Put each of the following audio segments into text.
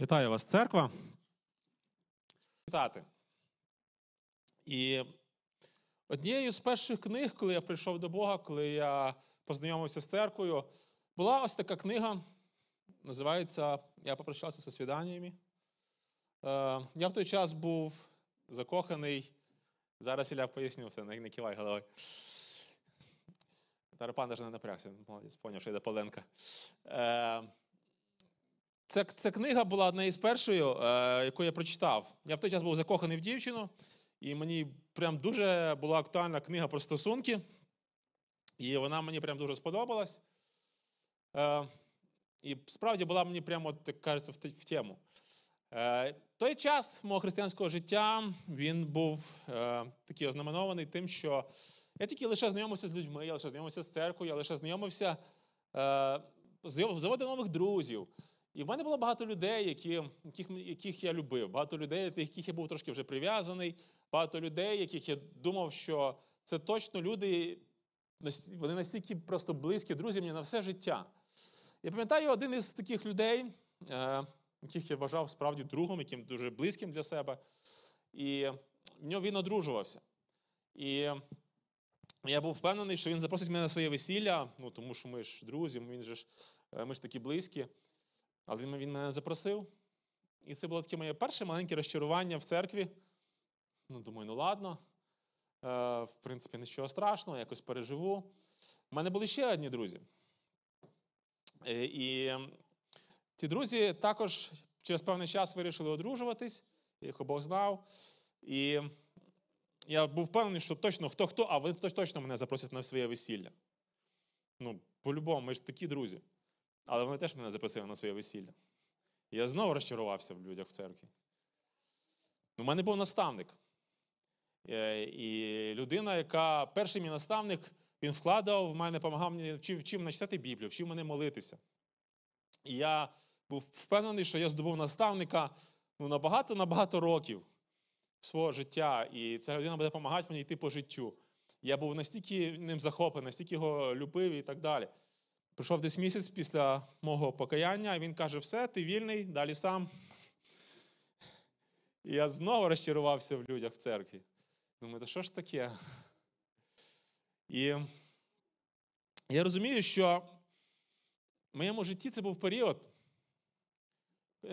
Вітаю вас, церква. Вітати. І однією з перших книг, коли я прийшов до Бога, коли я познайомився з церквою, була ось така книга. Називається Я попрощався зі свіданнями. Е, Я в той час був закоханий. Зараз Ілля поясню все, не кивай головою. Тарапан навіть не напрягся, молодець, поняв, що йде Поленка. Ця, ця книга була одна із першою, е, яку я прочитав. Я в той час був закоханий в дівчину, і мені прям дуже була актуальна книга про стосунки. І вона мені прям дуже сподобалась. Е, і справді була мені прямо, так кажеться, в, в тему. Е, той час мого християнського життя він був е, такий ознаменований тим, що я тільки лише знайомився з людьми, я лише знайомився з церквою, я лише знайомився, е, заводив нових друзів. І в мене було багато людей, які, яких, яких я любив, багато людей, до яких я був трошки вже прив'язаний, багато людей, яких я думав, що це точно люди, вони настільки просто близькі друзі мені на все життя. Я пам'ятаю один із таких людей, е, яких я вважав справді другом, яким дуже близьким для себе. І в нього він одружувався. І я був впевнений, що він запросить мене на своє весілля, ну тому що ми ж друзі, він же ж, е, ми ж такі близькі. Але він, мене запросив. І це було таке моє перше маленьке розчарування в церкві. Ну, думаю, ну ладно. Е, в принципі, нічого страшного, якось переживу. У мене були ще одні друзі. Е, і ці друзі також через певний час вирішили одружуватись, їх обох знав. І я був впевнений, що точно хто хто, а вони точно мене запросять на своє весілля. Ну, по-любому, ми ж такі друзі. Але вони теж мене запросили на своє весілля. І я знову розчарувався в людях в церкві. У мене був наставник. Е, І людина, яка перший мій наставник, він вкладав в мене, допомагав мені, вчив, вчив мене читати Біблію, вчив мене молитися. І я був впевнений, що я здобув наставника ну, на багато-набагато років свого життя, і ця людина буде допомагати мені йти по життю. Я був настільки ним захоплений, настільки його любив і так далі. Пройшов десь місяць після мого покаяння, і він каже: все, ти вільний, далі сам. І я знову розчарувався в людях в церкві. Думаю, та що ж таке? І я розумію, що в моєму житті це був період,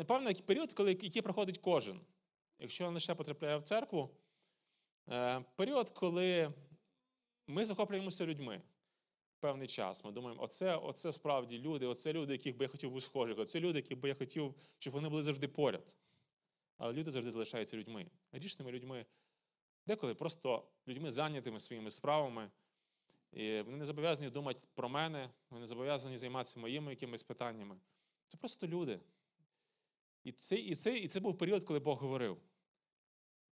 певний період, коли, який проходить кожен. Якщо лише потрапляє в церкву, е, період, коли ми захоплюємося людьми певний час. Ми думаємо, оце, оце справді люди, оце люди, яких би я хотів бути схожих, оце люди, яких би я хотів, щоб вони були завжди поряд. Але люди завжди залишаються людьми, грішними людьми, деколи просто людьми зайнятими своїми справами. І вони не зобов'язані думати про мене, вони не зобов'язані займатися моїми якимись питаннями. Це просто люди. І це, і, це, і це був період, коли Бог говорив: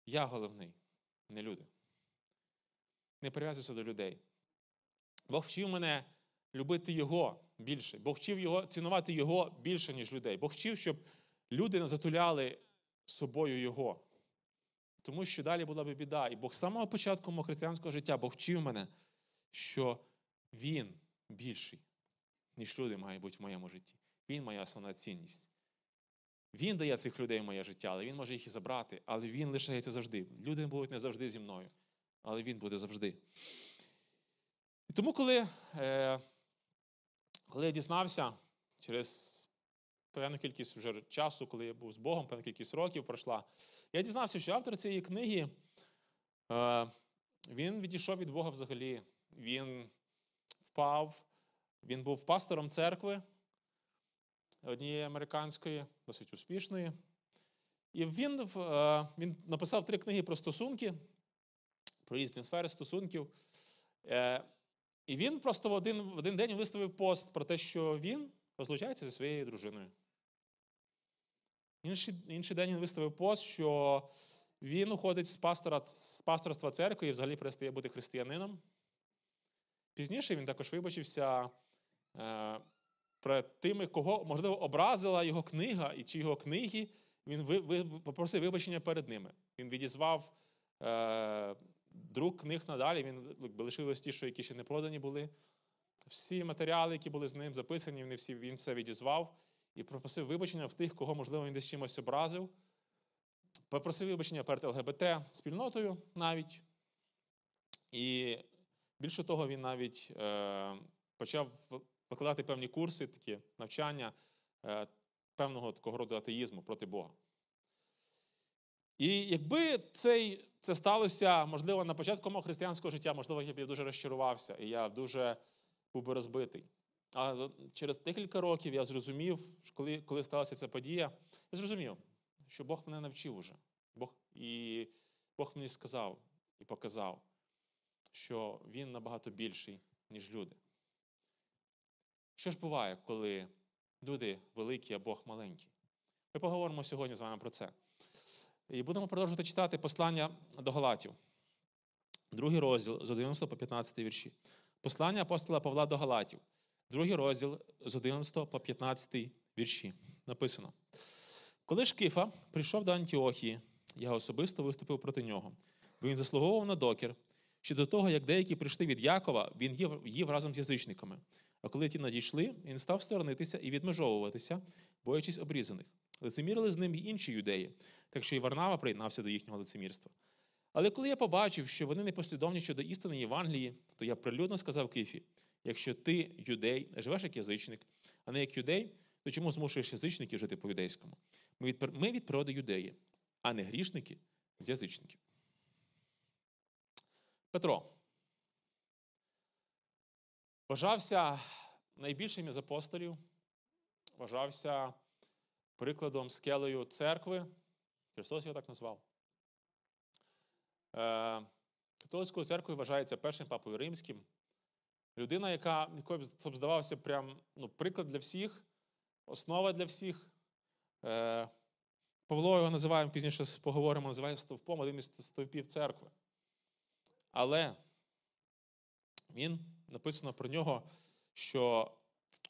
я головний, не люди. Не прив'язуйся до людей. Бог вчив мене любити Його більше. Бог вчив його, цінувати Його більше, ніж людей. Бог вчив, щоб люди не затуляли собою Його. Тому що далі була би біда. І Бог з самого початку мого християнського життя Бог вчив мене, що Він більший, ніж люди має бути в моєму житті. Він моя основна цінність. Він дає цих людей в моє життя, але він може їх і забрати, але він лишається завжди. Люди будуть не завжди зі мною, але він буде завжди. І тому, коли, е, коли я дізнався через певну кількість вже часу, коли я був з Богом, певну кількість років пройшла, я дізнався, що автор цієї книги е, він відійшов від Бога взагалі. Він впав, він був пастором церкви однієї американської, досить успішної. І він, е, він написав три книги про стосунки, про різні сфери стосунків. Е, І він просто в один, в один день виставив пост про те, що він розлучається зі своєю дружиною. Інший, інший день він виставив пост, що він уходить з, пастора, з пасторства церкви і взагалі перестає бути християнином. Пізніше він також вибачився е, про тими, кого, можливо, образила його книга і чи його книги. Він ви, ви, попросив вибачення перед ними. Він відізвав е, друк книг надалі, він лишилось ті, що які ще не продані були. Всі матеріали, які були з ним записані, вони всі, він все відізвав. і попросив вибачення в тих, кого, можливо, він десь чимось образив. Попросив вибачення перед ЛГБТ спільнотою навіть. І більше того, він навіть е, почав викладати певні курси, такі навчання е, певного такого роду атеїзму проти Бога. І якби цей, це сталося, можливо, на початку мого християнського життя, можливо, я б я дуже розчарувався, і я дуже був би розбитий. А через декілька років я зрозумів, коли, коли сталася ця подія, я зрозумів, що Бог мене навчив уже. Бог, і Бог мені сказав і показав, що Він набагато більший, ніж люди. Що ж буває, коли люди великі, а Бог маленький? Ми поговоримо сьогодні з вами про це. І будемо продовжувати читати послання до Галатів, другий розділ з 11 по 15 вірші. Послання апостола Павла до Галатів, другий розділ з 11 по 15 вірші. Написано: Коли ж Кифа прийшов до Антіохії, я особисто виступив проти нього, бо він заслуговував на докір. Ще до того, як деякі прийшли від Якова, він їв разом з язичниками. А коли ті надійшли, він став сторонитися і відмежовуватися, боячись обрізаних. Лицемірили з ним і інші юдеї, так що і Варнава приєднався до їхнього лицемірства. Але коли я побачив, що вони непослідовні щодо істини Євангелії, то я прилюдно сказав Кифі: якщо ти, юдей, живеш як язичник, а не як юдей, то чому змушуєш язичників жити по юдейському? Ми від, ми від природи юдеї, а не грішники з язичників. Петро вважався найбільшим із апостолів, вважався прикладом скелею церкви. Христос його так назвав. Е, Католицькою церквою вважається першим папою римським. Людина, яка якою б здавався прям ну, приклад для всіх, основа для всіх. Е, Павло його називаємо пізніше поговоримо, називає стовпом один із стовпів церкви. Але він написано про нього, що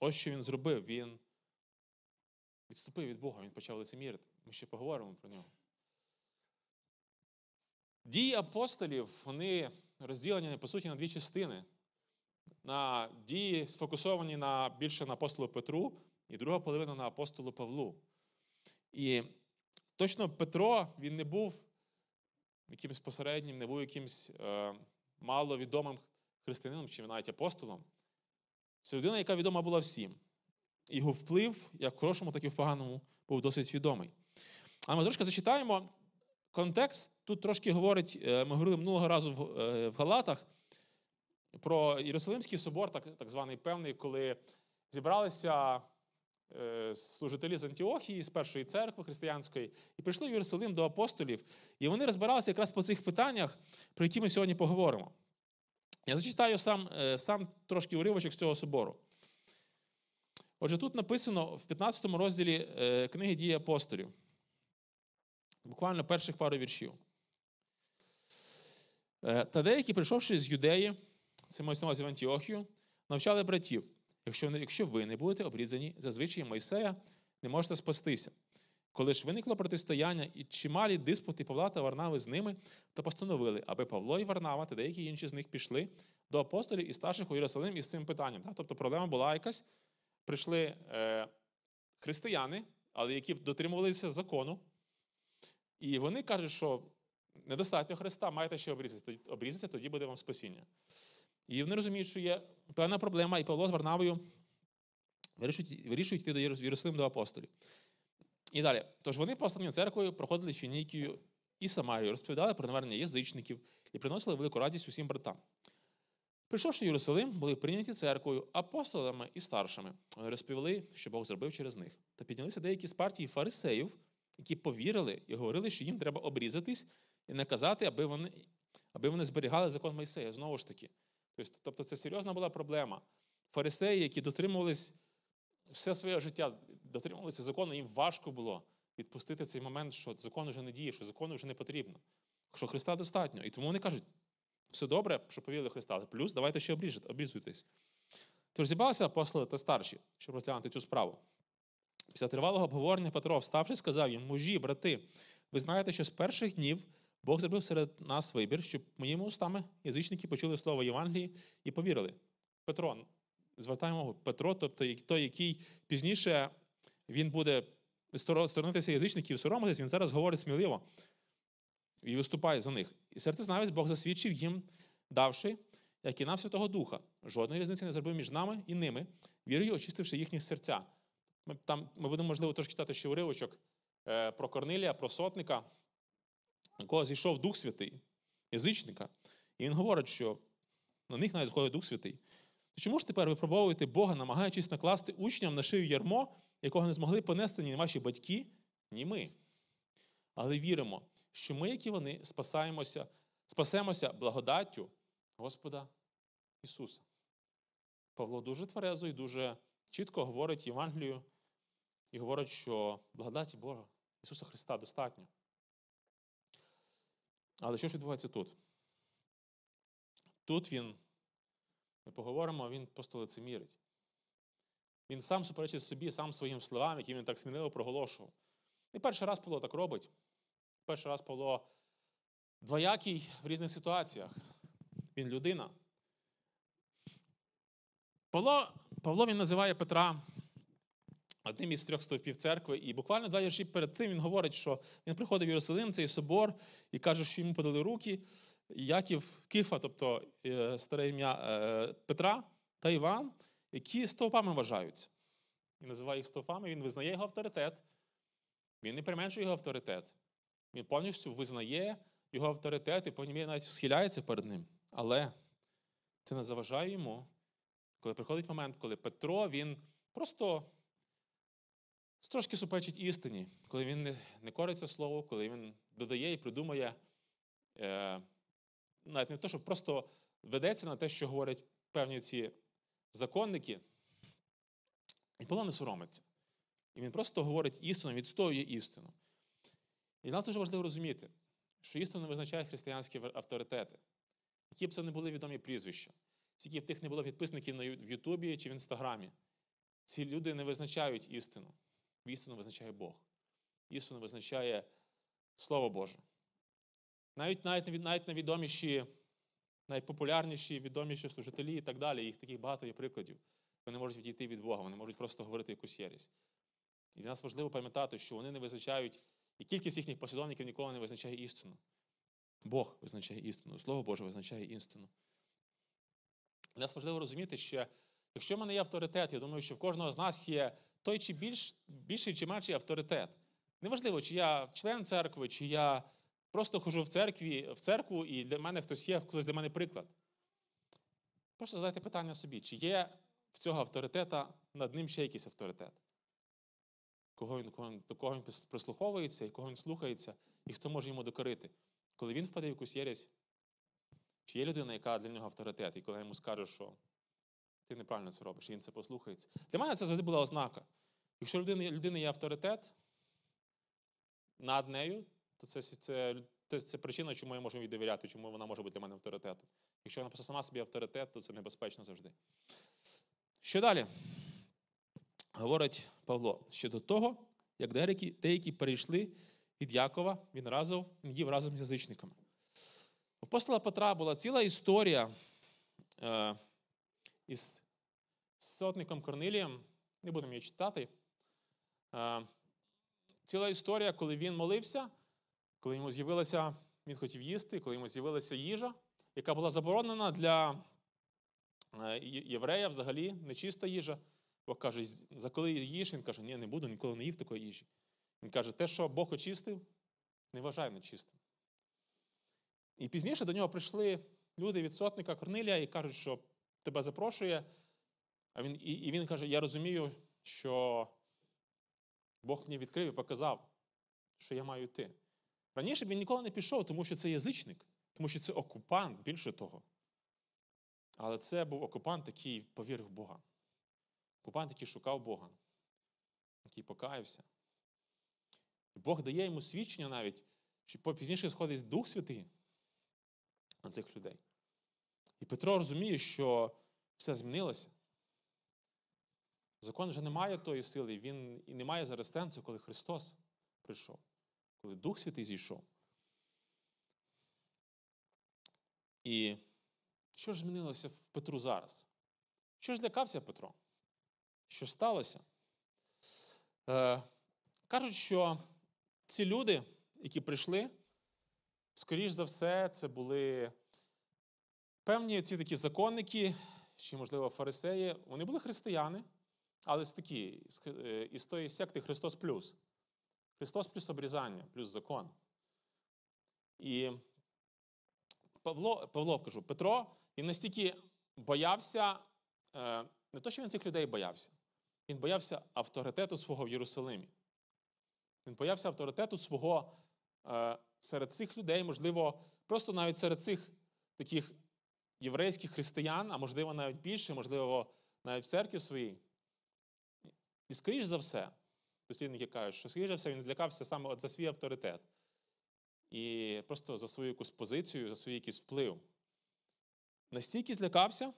ось що він зробив. Він відступив від Бога, він почав лицемірити. Ми ще поговоримо про нього. Дії апостолів, вони розділені, по суті, на дві частини. На дії сфокусовані на, більше на апостолу Петру, і друга половина на апостолу Павлу. І точно Петро він не був якимось посереднім, не був якимось е, маловідомим християнином чи навіть апостолом. Це людина, яка відома була всім. Його вплив, як в хорошому, так і в поганому, був досить відомий. А ми трошки зачитаємо. Контекст тут трошки говорить, е, ми говорили минулого разу в, е, Галатах про Єрусалимський собор, так, так званий певний, коли зібралися е, служителі з Антіохії, з першої церкви християнської, і прийшли в Єрусалим до апостолів, і вони розбиралися якраз по цих питаннях, про які ми сьогодні поговоримо. Я зачитаю сам, сам трошки уривочок з цього собору. Отже, тут написано в 15 розділі е, книги дії апостолів. Буквально перших пару віршів. Е, Та деякі, прийшовши з юдеї, це мається увазі в Антіохію, навчали братів. Якщо, якщо ви не будете обрізані за Мойсея, не можете спастися. Коли ж виникло протистояння і чималі диспути Павла та Варнави з ними, то постановили, аби Павло і Варнава та деякі інші з них пішли до апостолів і старших у Єрусалим із цим питанням. Тобто проблема була якась. Прийшли е, християни, але які дотримувалися закону, і вони кажуть, що недостатньо Христа, маєте ще обрізати. Тоді- тоді буде вам спасіння. І вони розуміють, що є певна проблема, і Павло з Варнавою вирішують, йти до Єрус- Єрусалим до апостолів. І далі. Тож вони послані церквою проходили Фінікію і Самарію, розповідали про навернення язичників і приносили велику радість усім братам. Прийшовши в Єрусалим, були прийняті церквою апостолами і старшими. Вони розповіли, що Бог зробив через них. Та піднялися деякі з партії фарисеїв, які повірили і говорили, що їм треба обрізатись і наказати, аби вони, аби вони зберігали закон Мойсея. Знову ж таки. Тобто, тобто це серйозна була проблема. Фарисеї, які дотримувались все своє життя, дотримувалися закону, їм важко було відпустити цей момент, що закон вже не діє, що закону вже не потрібно, що Христа достатньо. І тому вони кажуть, все добре, що повірили Христа, плюс давайте ще обрізуйтесь. Тож зібралися апостоли та старші, щоб розглянути цю справу. Після тривалого обговорення Петро, вставши, сказав їм: мужі, брати, ви знаєте, що з перших днів Бог зробив серед нас вибір, щоб моїми устами язичники почули слово Євангелії і повірили. Петро, звертаємо увагу, Петро, тобто той, який пізніше він буде сторонитися язичників, соромитись, він зараз говорить сміливо і виступає за них. І серцезнавець Бог засвідчив їм, давши, як і нам Святого Духа. Жодної різниці не зробив між нами і ними, вірою очистивши їхні серця. Ми, там, ми будемо, можливо, трошки читати ще уривочок е, про Корнилія, про сотника, на кого зійшов Дух Святий, язичника. І він говорить, що на них навіть сходить Дух Святий. Чому ж тепер випробовуєте Бога, намагаючись накласти учням на шию ярмо, якого не змогли понести ні ваші батьки, ні ми? Але віримо, що ми, як і вони, спасаємося, спасемося благодаттю Господа Ісуса. Павло дуже тверезо і дуже чітко говорить Євангелію і говорить, що благодаті Бога Ісуса Христа достатньо. Але що ж відбувається тут? Тут він, ми поговоримо, він просто лицемірить. Він сам суперечить собі, сам своїм словам, які він так сміливо проголошував. І перший раз Павло так робить. Перший раз Павло двоякий в різних ситуаціях. Він людина. Павло, Павло він називає Петра одним із трьох стовпів церкви, і буквально два вірші перед цим він говорить, що він приходив в Єрусалим, цей собор, і каже, що йому подали руки. Яків Кифа, тобто е, старе ім'я е, Петра та Іван, які стовпами вважаються. І називає їх стовпами, він визнає його авторитет, він не применшує його авторитет. Він повністю визнає його авторитет і потім навіть схиляється перед ним. Але це не заважає йому, коли приходить момент, коли Петро він просто трошки суперечить істині, коли він не, не кориться слову, коли він додає і придумує, е, навіть не те, що просто ведеться на те, що говорять певні ці законники, і Павло не соромиться. І він просто говорить істину, відстоює істину. І нам дуже важливо розуміти, що істину визначають християнські авторитети, які б це не були відомі прізвища, скільки б тих не було підписників в Ютубі чи в Інстаграмі. Ці люди не визначають істину. Істину визначає Бог. Істину визначає Слово Боже. Навіть, навіть, навіть найвідоміші, найпопулярніші, відоміші служителі і так далі, їх таких багато є прикладів. Вони можуть відійти від Бога, вони можуть просто говорити якусь єрість. І для нас важливо пам'ятати, що вони не визначають, і кількість їхніх послідовників ніколи не визначає істину. Бог визначає істину, Слово Боже визначає істину. Для нас важливо розуміти, що якщо в мене є авторитет, я думаю, що в кожного з нас є той чи більш, більший чи менший авторитет. Неважливо, чи я член церкви, чи я просто хожу в церкві, в церкву, і для мене хтось є, хтось для мене приклад. Просто задайте питання собі, чи є в цього авторитета над ним ще якийсь авторитет? Кого він, кого до кого він прислуховується, і кого він слухається, і хто може йому докорити? Коли він впаде в якусь єресь, чи є людина, яка для нього авторитет, і коли йому скаже, що ти неправильно це робиш, і він це послухається. Для мене це завжди була ознака. Якщо у людини, людини є авторитет над нею, то це, це, це, це причина, чому я можу їй довіряти, чому вона може бути для мене авторитетом. Якщо вона сама собі авторитет, то це небезпечно завжди. Що далі? Говорить Павло щодо того, як деякі, деякі перейшли від Якова, він разом він їв разом з язичниками. У апостола Петра була ціла історія е, із сотником Корнилієм, не будемо її читати. Е, ціла історія, коли він молився, коли йому з'явилася, він хотів їсти, коли йому з'явилася їжа, яка була заборонена для е, єврея взагалі, нечиста їжа. Бог каже, за коли їж, він каже, ні, не буду, ніколи не їв такої їжі. Він каже, те, що Бог очистив, не вважай нечистим. І пізніше до нього прийшли люди від сотника Корнилія і кажуть, що тебе запрошує. А він, і, і він каже: Я розумію, що Бог мені відкрив і показав, що я маю йти. Раніше б він ніколи не пішов, тому що це язичник, тому що це окупант, більше того. Але це був окупант, який повірив в Бога. Окупант, який шукав Бога, який покаявся. І Бог дає йому свідчення навіть, що пізніше сходить Дух Святий на цих людей. І Петро розуміє, що все змінилося. Закон вже не має тої сили, він і не має зараз сенсу, коли Христос прийшов, коли Дух Святий зійшов. І що ж змінилося в Петру зараз? Що ж злякався Петро? Що сталося? Е, кажуть, що ці люди, які прийшли, скоріш за все, це були певні ці такі законники, чи, можливо, фарисеї. Вони були християни, але з такі, е, із тої секти Христос плюс. Христос плюс обрізання, плюс закон. І Павло, Павло кажу, Петро, він настільки боявся, е, не то, що він цих людей боявся, він боявся авторитету свого в Єрусалимі. Він боявся авторитету свого е, серед цих людей, можливо, просто навіть серед цих таких єврейських християн, а можливо, навіть більше, можливо, навіть в церкві своїй. І скоріш за все, дослідники кажуть, що скоріш за все він злякався саме от за свій авторитет. І просто за свою якусь позицію, за свій якийсь вплив. Настільки злякався,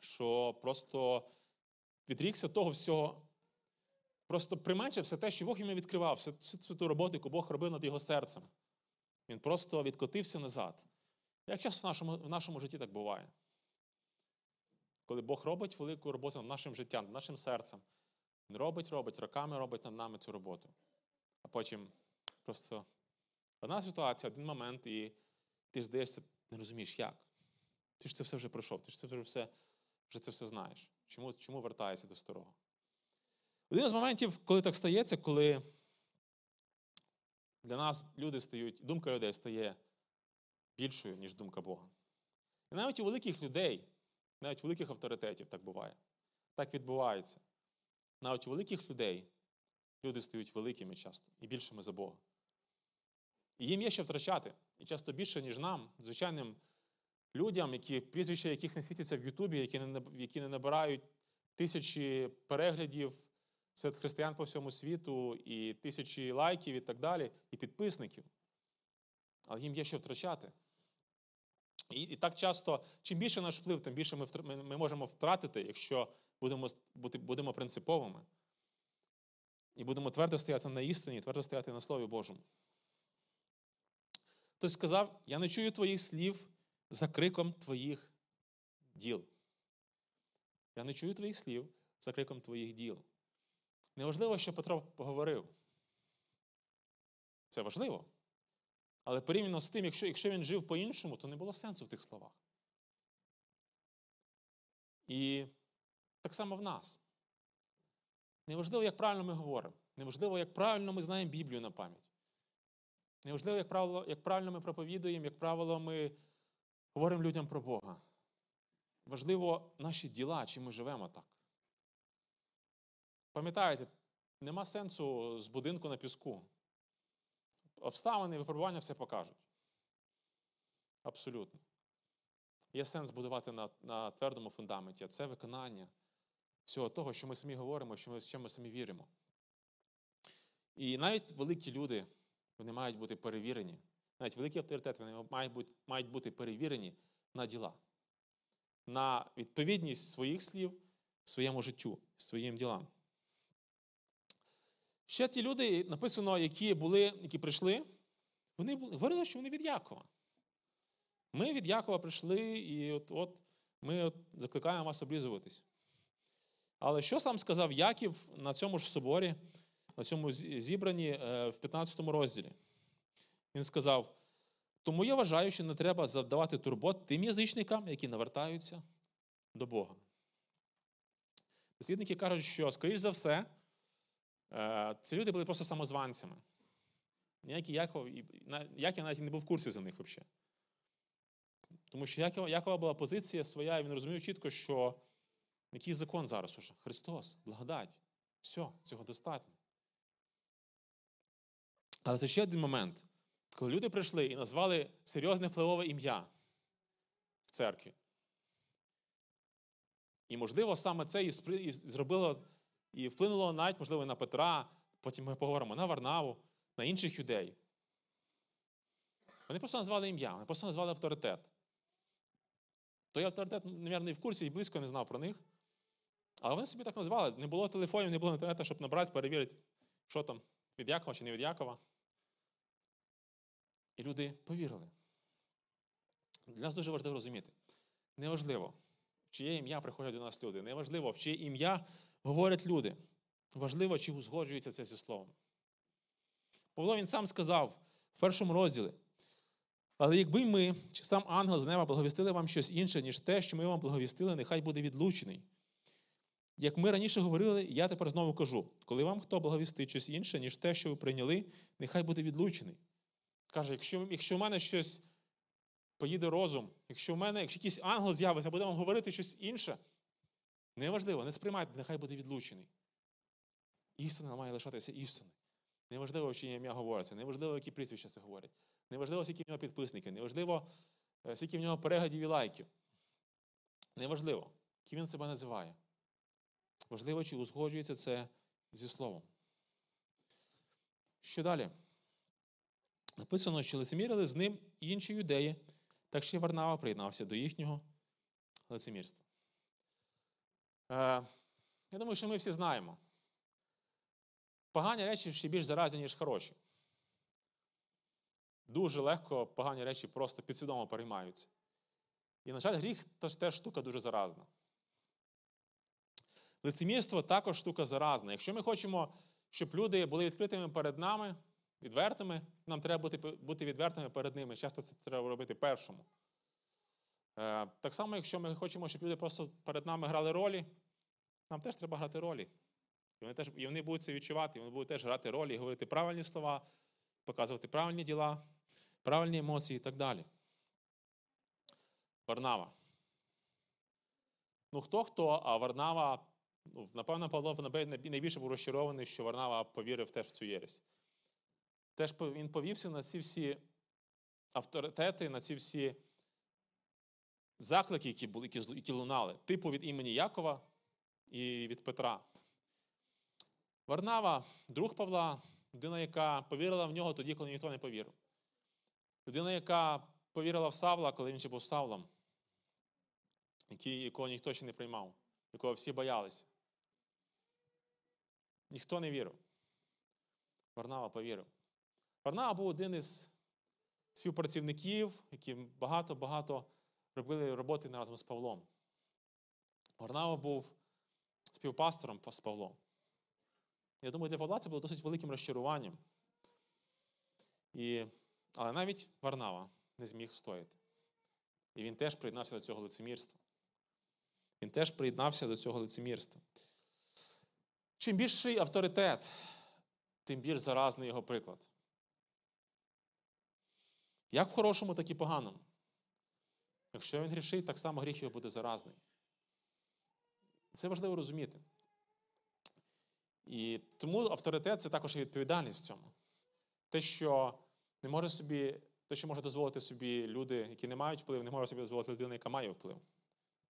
що просто відрікся того всього, просто применшив все те, що Бог йому відкривав, всю, ту роботу, яку Бог робив над його серцем. Він просто відкотився назад. Як часто в нашому, в нашому житті так буває? Коли Бог робить велику роботу над нашим життям, над нашим серцем, Він робить, робить, роками робить над нами цю роботу. А потім просто одна ситуація, один момент, і ти ж здаєшся, не розумієш, як. Ти ж це все вже пройшов, ти ж це вже все, вже це все знаєш. Чому, чому вертаєшся до старого? Один з моментів, коли так стається, коли для нас люди стають, думка людей стає більшою, ніж думка Бога. І навіть у великих людей, навіть у великих авторитетів так буває. Так відбувається. Навіть у великих людей люди стають великими часто і більшими за Бога. І їм є що втрачати. І часто більше, ніж нам, звичайним людям, які, прізвища яких не світяться в Ютубі, які не, які не набирають тисячі переглядів серед християн по всьому світу, і тисячі лайків і так далі, і підписників. Але їм є що втрачати. І, і так часто, чим більше наш вплив, тим більше ми, ми, ми можемо втратити, якщо будемо, будемо принциповими. І будемо твердо стояти на істині, твердо стояти на Слові Божому. Хтось сказав: я не чую твоїх слів за криком твоїх діл. Я не чую твоїх слів за криком твоїх діл. Неважливо, що Петро поговорив. Це важливо. Але порівняно з тим, якщо, якщо він жив по-іншому, то не було сенсу в тих словах. І так само в нас. Неважливо, як правильно ми говоримо. Неважливо, як правильно ми знаємо Біблію на пам'ять. Неважливо, як правило, як правильно ми проповідуємо, як правило, ми говоримо людям про Бога. Важливо наші діла, чи ми живемо так. Пам'ятаєте, нема сенсу з будинку на піску. Обставини, випробування все покажуть. Абсолютно. Є сенс будувати на на твердому фундаменті, а це виконання всього того, що ми самі говоримо, що ми, що ми самі віримо. І навіть великі люди, вони мають бути перевірені. Навіть великі авторитети вони мають бути, мають бути перевірені на діла, на відповідність своїх слів, своєму життю, своїм ділам. Ще ті люди, написано, які були, які прийшли, вони говорили, що вони від Якова. Ми від Якова прийшли, і от от ми от закликаємо вас облізуватись. Але що сам сказав Яків на цьому ж соборі, на цьому зібранні е, в 15 розділі? Він сказав: тому я вважаю, що не треба завдавати турбот тим язичникам, які навертаються до Бога. Дослідники кажуть, що, скоріш за все, Е, ці люди були просто самозванцями. Ніякий Яков, Яків навіть не був в курсі за них взагалі. Тому що Якова, Якова була позиція своя, і він розумів чітко, що який закон зараз уже? Христос, благодать. Все, цього достатньо. Але це ще один момент, коли люди прийшли і назвали серйозне впливове ім'я в церкві. І, можливо, саме це і зробило і вплинуло навіть, можливо, на Петра, потім ми поговоримо на Варнаву, на інших юдей. Вони просто назвали ім'я, вони просто назвали авторитет. Той авторитет, мабуть, і в курсі і близько не знав про них. Але вони собі так назвали. Не було телефонів, не було інтернету, щоб набрати, перевірити, що там, від Якова чи не від Якова. І люди повірили. Для нас дуже важливо розуміти. Неважливо, в чиє ім'я приходять до нас люди. Неважливо, в чиє ім'я говорять люди. важливо, чи узгоджується це зі словом. Павло він сам сказав в першому розділі. Але якби ми, чи сам ангел з неба благовістили вам щось інше, ніж те, що ми вам благовістили, нехай буде відлучений. Як ми раніше говорили, я тепер знову кажу: коли вам хто благовістить щось інше, ніж те, що ви прийняли, нехай буде відлучений. Каже, якщо якщо в мене щось поїде розум, якщо в мене, якщо якийсь ангел з'явиться, буде вам говорити щось інше, неважливо, не сприймайте, нехай буде відлучений. Істина має лишатися істиною. Неважливо, чи ім'я говориться, неважливо, які прізвища це говорять. Неважливо, скільки в нього підписників, неважливо, е, скільки в нього переглядів і лайків. Неважливо, ким він себе називає. Важливо, чи узгоджується це зі словом. Що далі? Написано, що лицемірили з ним інші юдеї, так що Варнава приєднався до їхнього лицемірства. Е, я думаю, що ми всі знаємо. Погані речі ще більш заразні, ніж хороші. Дуже легко погані речі просто підсвідомо переймаються. І, на жаль, гріх теж штука дуже заразна. Лицемірство також штука заразна. Якщо ми хочемо, щоб люди були відкритими перед нами, відвертими, нам треба бути бути відвертими перед ними. Часто це треба робити першому. Е, Так само, якщо ми хочемо, щоб люди просто перед нами грали ролі, нам теж треба грати ролі. І вони теж, і вони будуть це відчувати, і вони будуть теж грати ролі, говорити правильні слова, показувати правильні діла, правильні емоції і так далі. Варнава. Ну, хто хто, а Варнава, ну, напевно, Павло найбільше був розчарований, що Варнава повірив теж в цю єресь. Теж він повівся на ці всі авторитети, на ці всі заклики, які були, які, лунали, типу від імені Якова і від Петра. Варнава, друг Павла, людина, яка повірила в нього тоді, коли ніхто не повірив. Людина, яка повірила в Савла, коли він ще був Савлом, якого ніхто ще не приймав, якого всі боялися. Ніхто не вірив. Варнава повірив. Варнава був один із співпрацівників, які багато-багато робили роботи разом з Павлом. Варнава був співпастором з Павлом. Я думаю, для Павла це було досить великим розчаруванням. І, Але навіть Варнава не зміг встояти. І він теж приєднався до цього лицемірства. Він теж приєднався до цього лицемірства. Чим більший авторитет, тим більш заразний його приклад. Як в хорошому, так і поганому. Якщо він грішить, так само гріх його буде заразний. Це важливо розуміти. І тому авторитет це також і відповідальність в цьому. Те, що не може собі, те, що може дозволити собі люди, які не мають вплив, не може собі дозволити людина, яка має вплив.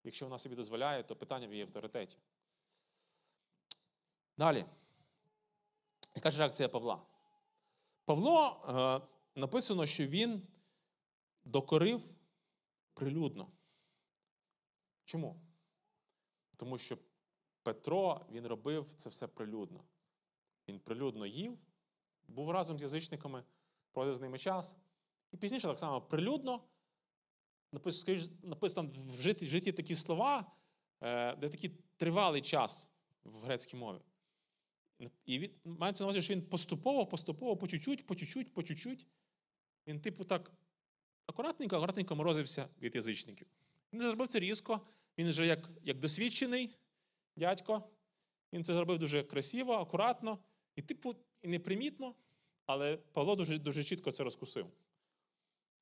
Якщо вона собі дозволяє, то питання в її авторитеті. Далі. Яка ж реакція Павла? Павло е, написано, що він докорив прилюдно. Чому? Тому що Петро він робив це все прилюдно. Він прилюдно їв, був разом з язичниками, проводив з ними час. І пізніше так само прилюдно написано в житті, в житті такі слова, е, де такий тривалий час в грецькій мові. І від, мається на увазі, що він поступово, поступово, по чуть-чуть, по чуть-чуть, по чуть-чуть. Він, типу, так акуратненько, акуратненько морозився від язичників. Він не зробив це різко, він вже як, як досвідчений дядько. Він це зробив дуже красиво, акуратно і, типу, і непримітно, але Павло дуже дуже чітко це розкусив.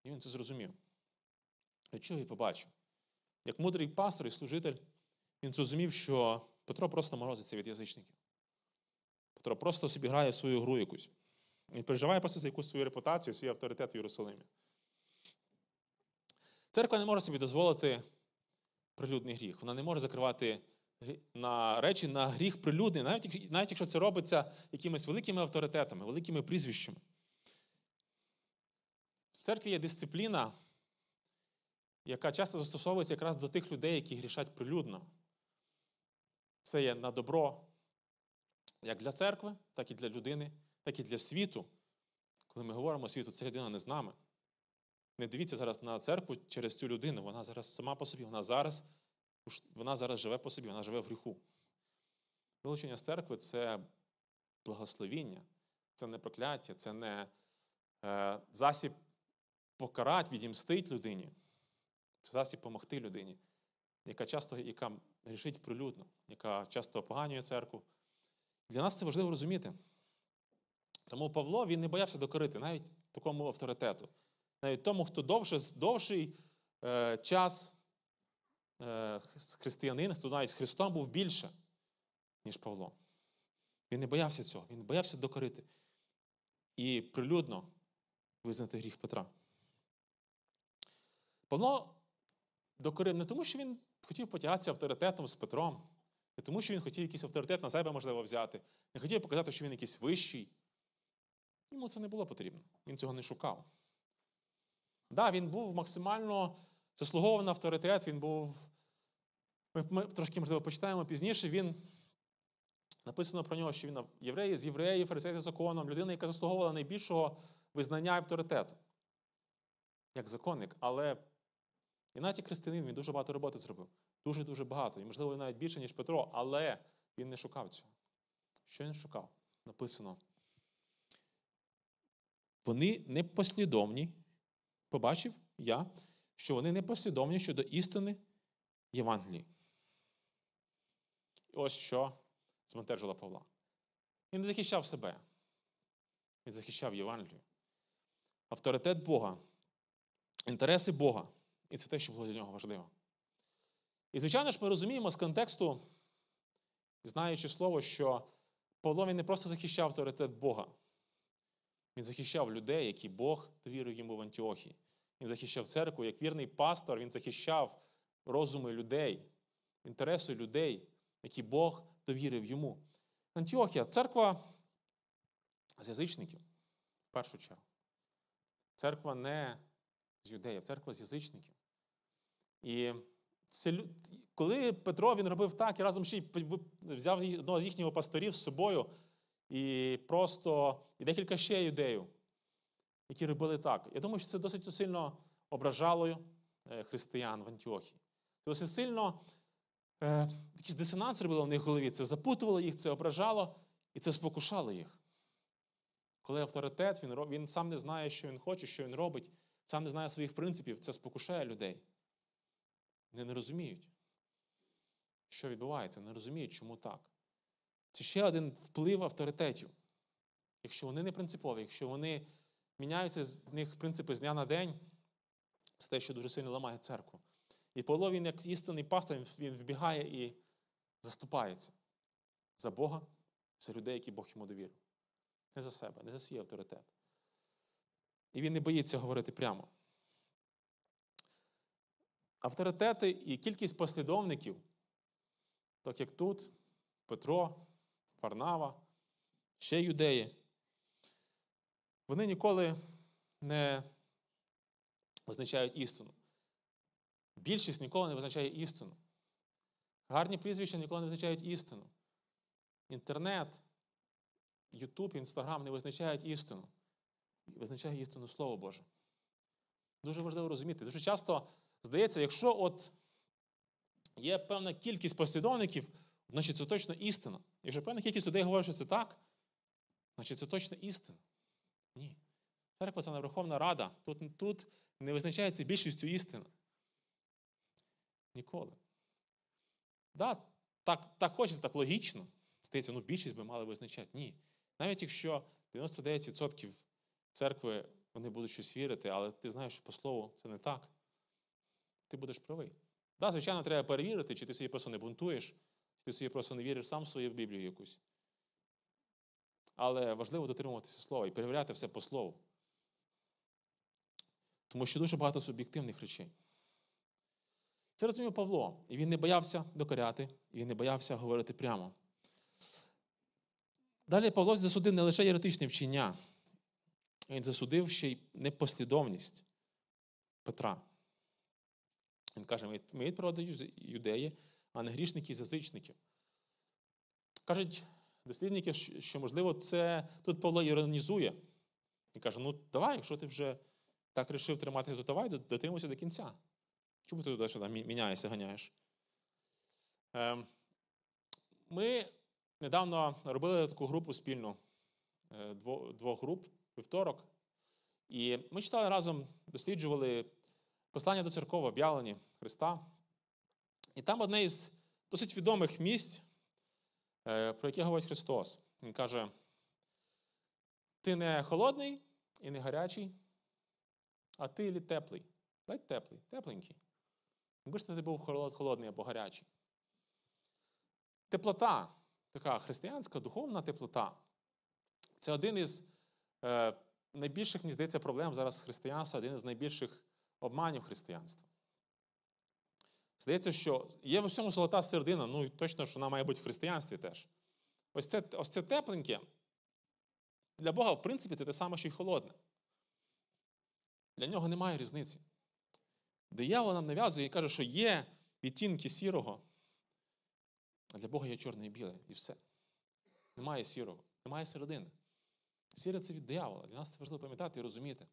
І він це зрозумів. Чого і побачив. Як мудрий пастор і служитель, він зрозумів, що Петро просто морозиться від язичників. Петро просто собі грає в свою гру якусь. Він переживає просто за якусь свою репутацію, свій авторитет в Єрусалимі. Церква не може собі дозволити прилюдний гріх. Вона не може закривати на речі на гріх прилюдний, навіть, навіть якщо це робиться якимись великими авторитетами, великими прізвищами. В церкві є дисципліна, яка часто застосовується якраз до тих людей, які грішать прилюдно. Це є на добро як для церкви, так і для людини, так і для світу. Коли ми говоримо світу, ця людина не з нами. Не дивіться зараз на церкву через цю людину. Вона зараз сама по собі, вона зараз вона зараз живе по собі, вона живе в гріху. Вилучення з церкви це благословіння, це не прокляття, це не е, засіб покарати, відімстить людині. Це засіб допомогти людині, яка часто яка грішить прилюдно, яка часто опоганює церкву. Для нас це важливо розуміти. Тому Павло він не боявся докорити навіть такому авторитету, навіть тому, хто довше, довший е, час е, християнин, хто навіть з Христом був більше, ніж Павло. Він не боявся цього, він боявся докорити і прилюдно визнати гріх Петра. Павло докорив не тому, що він хотів потягатися авторитетом з Петром, не тому, що він хотів якийсь авторитет на себе, можливо, взяти, не хотів показати, що він якийсь вищий. Йому це не було потрібно. Він цього не шукав. Да, він був максимально заслугований авторитет, він був. Ми, ми трошки, можливо, почитаємо пізніше. Він написано про нього, що він євреї з євреїв, фарисей за законом, людина, яка заслуговувала найбільшого визнання авторитету, як законник. Але і навіть християнин він дуже багато роботи зробив. Дуже-дуже багато. І, можливо, навіть більше, ніж Петро, але він не шукав цього. Що він шукав? Написано. Вони непослідовні. Побачив я, що вони непослідовні щодо істини Євангелії. І ось що збентежило Павла. Він не захищав себе. Він захищав Євангелію. Авторитет Бога, інтереси Бога. І це те, що було для нього важливо. І, звичайно ж, ми розуміємо з контексту, знаючи слово, що Павло він не просто захищав авторитет Бога. Він захищав людей, які Бог довірив йому в Антіохії. Він захищав церкву, як вірний пастор, він захищав розуми людей, інтереси людей, які Бог довірив йому. Антіохія церква з язичників, в першу чергу. Церква не з юдеїв, церква з язичників. І це, коли Петро він робив так і разом ще й взяв одного з їхніх пасторів з собою і просто і декілька ще юдеїв, які робили так. Я думаю, що це досить сильно ображало християн в Антіохії. Досить сильно е, якийсь дисонанс робило в них в голові. Це запутувало їх, це ображало і це спокушало їх. Коли авторитет, він він сам не знає, що він хоче, що він робить, сам не знає своїх принципів, це спокушає людей. Вони не розуміють, що відбувається, не розуміють, чому так. Це ще один вплив авторитетів. Якщо вони не принципові, якщо вони міняються в них принципи з дня на день, це те, що дуже сильно ламає церкву. І Павло, він, як істинний пастор, він вбігає і заступається за Бога, за людей, які Бог йому довірив. Не за себе, не за свій авторитет. І він не боїться говорити прямо. Авторитети і кількість послідовників, так як тут, Петро, Варнава, ще юдеї, вони ніколи не визначають істину. Більшість ніколи не визначає істину. Гарні прізвища ніколи не визначають істину. Інтернет, Ютуб, Інстаграм не визначають істину. Визначає істину Слово Боже. Дуже важливо розуміти. Дуже часто здається, якщо от є певна кількість послідовників, значить це точно істина. Якщо певна кількість людей говорить, що це так, значить це точно істина. Ні. Церква це не Верховна Рада. Тут, тут не визначається більшістю істина. Ніколи. Да, Так так хочеться, так логічно. Здається, ну більшість би мали визначати. Ні. Навіть якщо 99% церкви вони будуть щось вірити, але ти знаєш, що по слову це не так, ти будеш правий. Да, звичайно, треба перевірити, чи ти собі просто не бунтуєш, ти собі просто не віриш сам в свою Біблію якусь. Але важливо дотримуватися слова і перевіряти все по слову. Тому що дуже багато суб'єктивних речей. Це розумів Павло, і він не боявся докоряти, і він не боявся говорити прямо. Далі Павло засудив не лише єретичне вчення, він засудив ще й непослідовність Петра. Він каже, ми від природи юдеї, а не грішники і язичники. Кажуть дослідники, що, можливо, це тут Павло іронізує. І каже: ну давай, якщо ти вже так вирішив триматися, то давай дотримуйся до кінця. Чому ти туди-сюди міняєшся, ганяєш? Ем, ми недавно робили таку групу спільну е, двох груп вівторок. І ми читали разом, досліджували послання до церков, об'явлені Христа. І там одне із досить відомих місць, е, про яке говорить Христос. Він каже: ти не холодний і не гарячий, а ти лі теплий. Ледь теплий, тепленький. Якби ж ти був холодний або гарячий. Теплота, така християнська, духовна теплота. Це один із е, найбільших, мені здається, проблем зараз християнства, один із найбільших обманів християнства. Здається, що є в усьому золота середина, ну і точно, що вона має бути в християнстві теж. Ось це, ось це тепленьке. Для Бога, в принципі, це те саме, що й холодне. Для нього немає різниці. Диявол нам нав'язує і каже, що є відтінки сірого, а для Бога є чорне і біле, і все. Немає сірого, немає середини. Сіре це від диявола. Для нас це важливо пам'ятати і розуміти.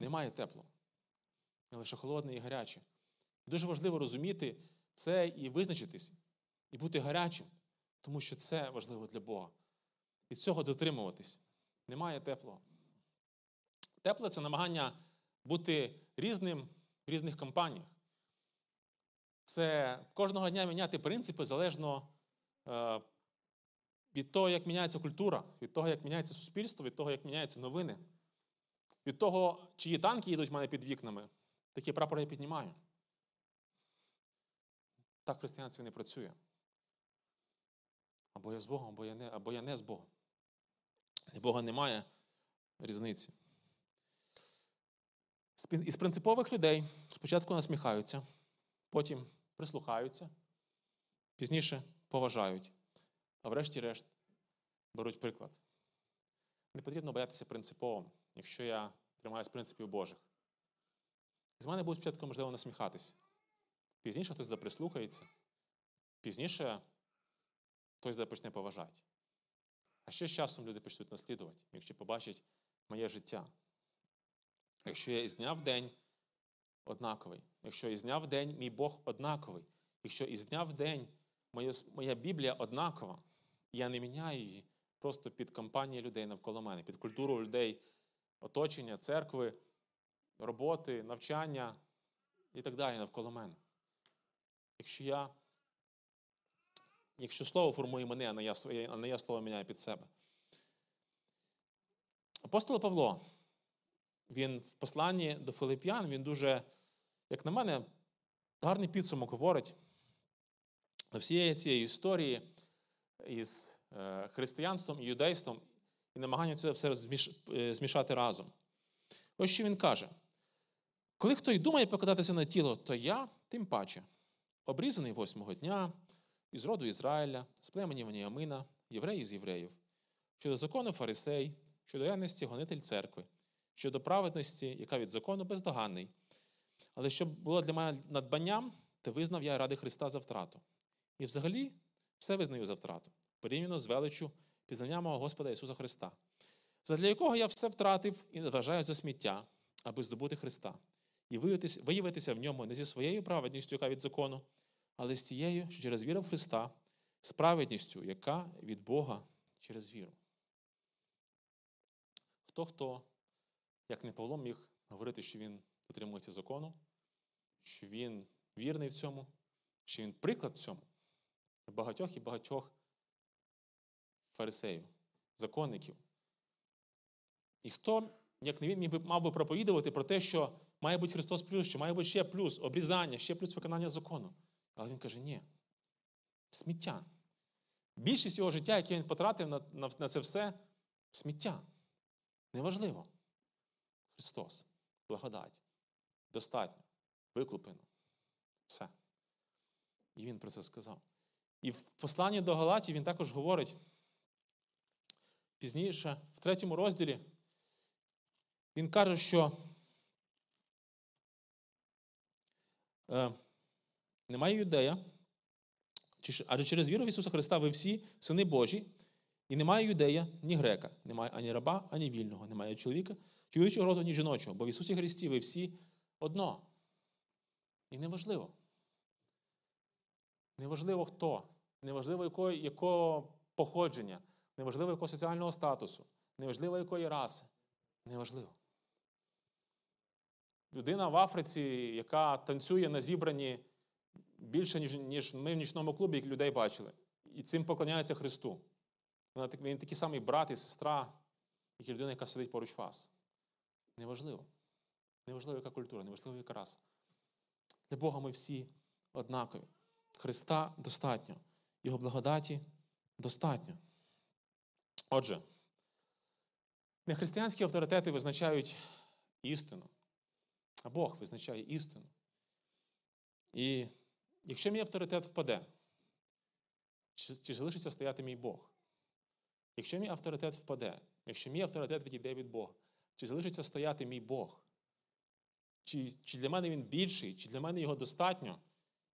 Немає теплого. Є лише холодне і гаряче. Дуже важливо розуміти це і визначитись, і бути гарячим, тому що це важливо для Бога. І цього дотримуватись. Немає теплого. Тепле це намагання бути різним в різних компаніях. Це кожного дня міняти принципи залежно е, від того, як міняється культура, від того, як міняється суспільство, від того, як міняються новини, від того, чиї танки їдуть в мене під вікнами, такі прапори я піднімаю. Так в християнстві не працює. Або я з Богом, або я не, або я не з Богом. Для Бога немає різниці. Із принципових людей спочатку насміхаються, потім прислухаються, пізніше поважають, а врешті-решт беруть приклад. Не потрібно боятися принциповим, якщо я тримаюсь принципів Божих. З мене будуть спочатку, можливо, насміхатись. Пізніше хтось заприслухається, пізніше хтось започне поважати. А ще з часом люди почнуть наслідувати, якщо побачать моє життя. Якщо я із дня в день однаковий, якщо із дня в день мій Бог однаковий, якщо із дня в день моя, моя Біблія однакова, я не міняю її просто під компанії людей навколо мене, під культуру людей, оточення, церкви, роботи, навчання і так далі навколо мене. Якщо я Якщо слово формує мене, а не я, слово міняю під себе. Апостол Павло, він в посланні до Филип'ян, він дуже, як на мене, гарний підсумок говорить до всієї цієї історії із е, християнством і юдейством і намагання це все е, змішати разом. Ось що він каже: коли хто й думає покладатися на тіло, то я тим паче, обрізаний восьмого дня, із роду Ізраїля, з племені Веніамина, єврей з євреїв, щодо закону фарисей, щодо ревності гонитель церкви, щодо праведності, яка від закону бездоганний. Але щоб було для мене надбанням, то визнав я ради Христа за втрату. І взагалі все визнаю за втрату, порівняно з величчю пізнання мого Господа Ісуса Христа, задля якого я все втратив і вважаю за сміття, аби здобути Христа, і виявитися, в ньому не зі своєю праведністю, яка від закону, але з тією, що через віру в Христа, з яка від Бога через віру. Хто хто, як не Павло, міг говорити, що він дотримується закону, що він вірний в цьому, що він приклад в цьому багатьох і багатьох фарисеїв, законників. І хто, як не він, міг би, мав би проповідувати про те, що має бути Христос плюс, що має бути ще плюс обрізання, ще плюс виконання закону. Але він каже, ні, сміття. Більшість його життя, яке він потратив на, на, на це все, сміття. Неважливо. Христос, благодать, достатньо, викуплено. Все. І він про це сказав. І в посланні до Галатів він також говорить пізніше, в третьому розділі, він каже, що е, немає юдея, адже через віру в Ісуса Христа ви всі сини Божі, і немає юдея, ні грека, немає ані раба, ані вільного, немає чоловіка, чоловічого роду, ні жіночого, бо в Ісусі Христі ви всі одно. І неважливо. Неважливо хто, неважливо якого, якого походження, неважливо якого соціального статусу, неважливо якої раси. Неважливо. Людина в Африці, яка танцює на зібранні більше, ніж, ніж ми в нічному клубі, як людей бачили. І цим поклоняється Христу. Вона, він такий самий брат і сестра, як і людина, яка сидить поруч вас. Неважливо. Неважливо, яка культура, неважливо, яка раса. Для Бога ми всі однакові. Христа достатньо. Його благодаті достатньо. Отже, нехристиянські авторитети визначають істину, а Бог визначає істину. І якщо мій авторитет впаде, чи, чи залишиться стояти мій Бог? Якщо мій авторитет впаде, якщо мій авторитет відійде від Бога, чи залишиться стояти мій Бог? Чи, чи для мене він більший, чи для мене його достатньо,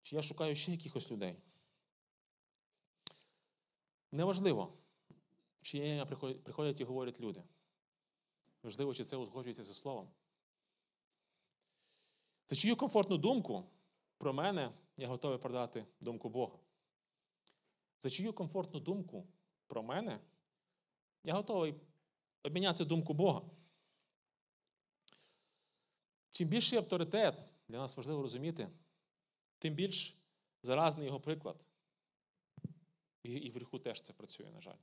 чи я шукаю ще якихось людей? Неважливо, чи я приходять, і говорять люди. Важливо, чи це узгоджується зі словом. За чию комфортну думку про мене я готовий продати думку Бога. За чию комфортну думку про мене я готовий обміняти думку Бога. Чим більший авторитет, для нас важливо розуміти, тим більш заразний його приклад. І, в гріху теж це працює, на жаль.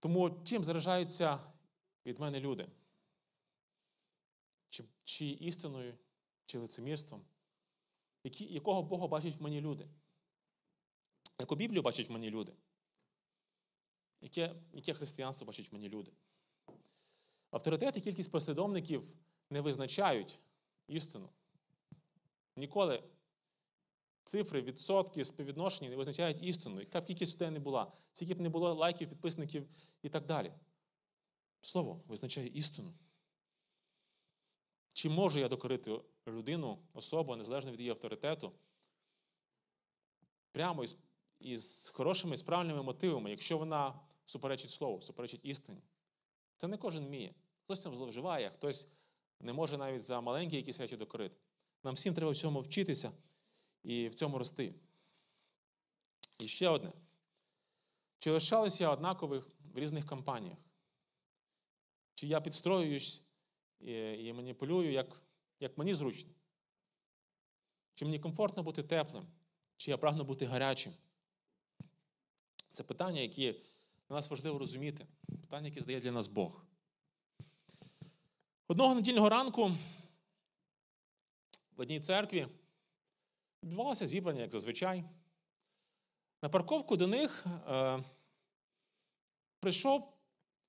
Тому чим заражаються від мене люди? Чи, чи істиною, чи лицемірством? Які, якого Бога бачать в мені люди? Яку Біблію бачать в мені люди? Яке, яке християнство бачать в мені люди? Авторитет і кількість послідовників не визначають істину. Ніколи цифри, відсотки, співвідношення не визначають істину. Яка б кількість людей не була, скільки б не було лайків, підписників і так далі. Слово визначає істину. Чи можу я докорити людину, особу, незалежно від її авторитету, прямо із, із хорошими, з правильними мотивами, якщо вона суперечить слову, суперечить істині? Це не кожен вміє. Хтось цим зловживає, хтось не може навіть за маленькі якісь речі докорити. Нам всім треба в цьому вчитися і в цьому рости. І ще одне. Чи лишалися я однакових в різних кампаніях? Чи я підстроююсь і, і маніпулюю, як, як мені зручно? Чи мені комфортно бути теплим? Чи я прагну бути гарячим? Це питання, які для нас важливо розуміти. Питання, які здає для нас Бог. Одного недільного ранку в одній церкві відбувалося зібрання, як зазвичай. На парковку до них е, прийшов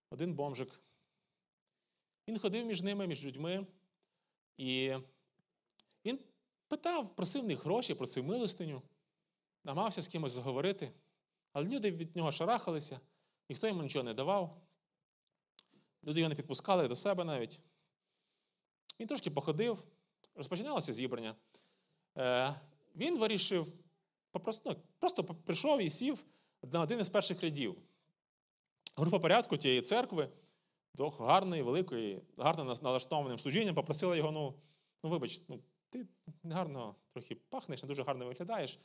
один бомжик. Він ходив між ними, між людьми, і він питав, просив в них гроші, просив милостиню, намагався з кимось заговорити, але люди від нього шарахалися, ніхто йому нічого не давав. Люди його не підпускали до себе навіть. Він трошки походив, розпочиналося зібрання. Е, Він вирішив, просто прийшов і сів на один із перших рядів. Група порядку тієї церкви, до гарної, великої, гарно налаштованим служінням, попросила його: ну, ну вибач, ну, ти гарно трохи пахнеш, не дуже гарно виглядаєш.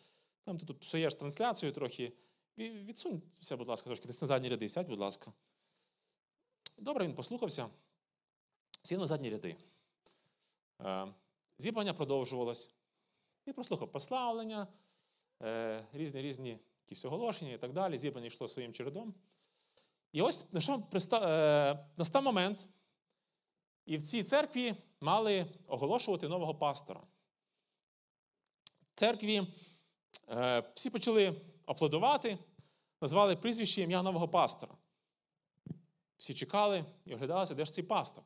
Там ти тут псуєш трансляцію трохи. Відсунься, будь ласка, трошки десь на задні ряди, сядь, будь ласка. Добре, він послухався, сів на задні ряди. Е, Зібрання продовжувалось. Він прослухав пославлення, е, різні різні якісь оголошення і так далі. Зібрання йшло своїм чередом. І ось настав, настав момент, і в цій церкві мали оголошувати нового пастора. В церкві е, всі почали аплодувати, назвали прізвище ім'я нового пастора. Всі чекали і оглядалися, де ж цей пастор.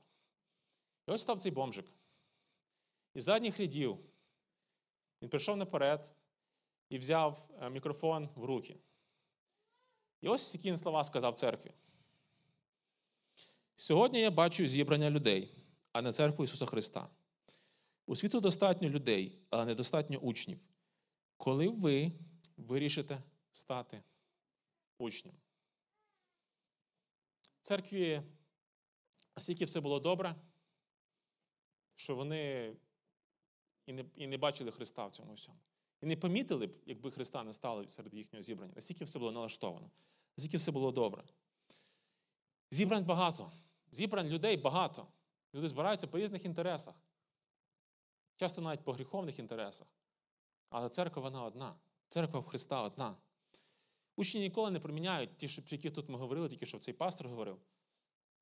І ось став цей бомжик. Із задніх рядів він прийшов наперед і взяв е, мікрофон в руки. І ось які він слова сказав церкві. Сьогодні я бачу зібрання людей, а не церкву Ісуса Христа. У світу достатньо людей, але недостатньо учнів. Коли ви вирішите стати учнем. В церкві настільки все було добре, що вони і не, і не бачили Христа в цьому всьому. І не помітили б, якби Христа не стало серед їхнього зібрання. Настільки все було налаштовано, настільки все було добре. Зібрань багато. Зібрань людей багато. Люди збираються по різних інтересах. Часто навіть по гріховних інтересах. Але церква вона одна. Церква в Христа одна. Учні ніколи не приміняють ті, про які тут ми говорили, тільки що цей пастор говорив.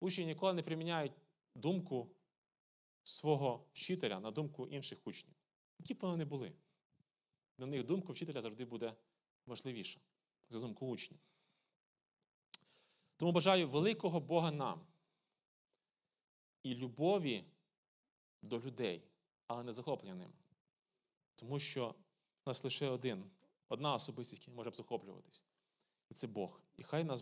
Учні ніколи не приміняють думку свого вчителя на думку інших учнів. Які б вони не були. Для них думка вчителя завжди буде важливіша за думку учнів. Тому бажаю великого Бога нам і любові до людей, але не захоплення ними. Тому що у нас лише один, одна особистість, яка може захоплюватись. І це Бог. І хай нас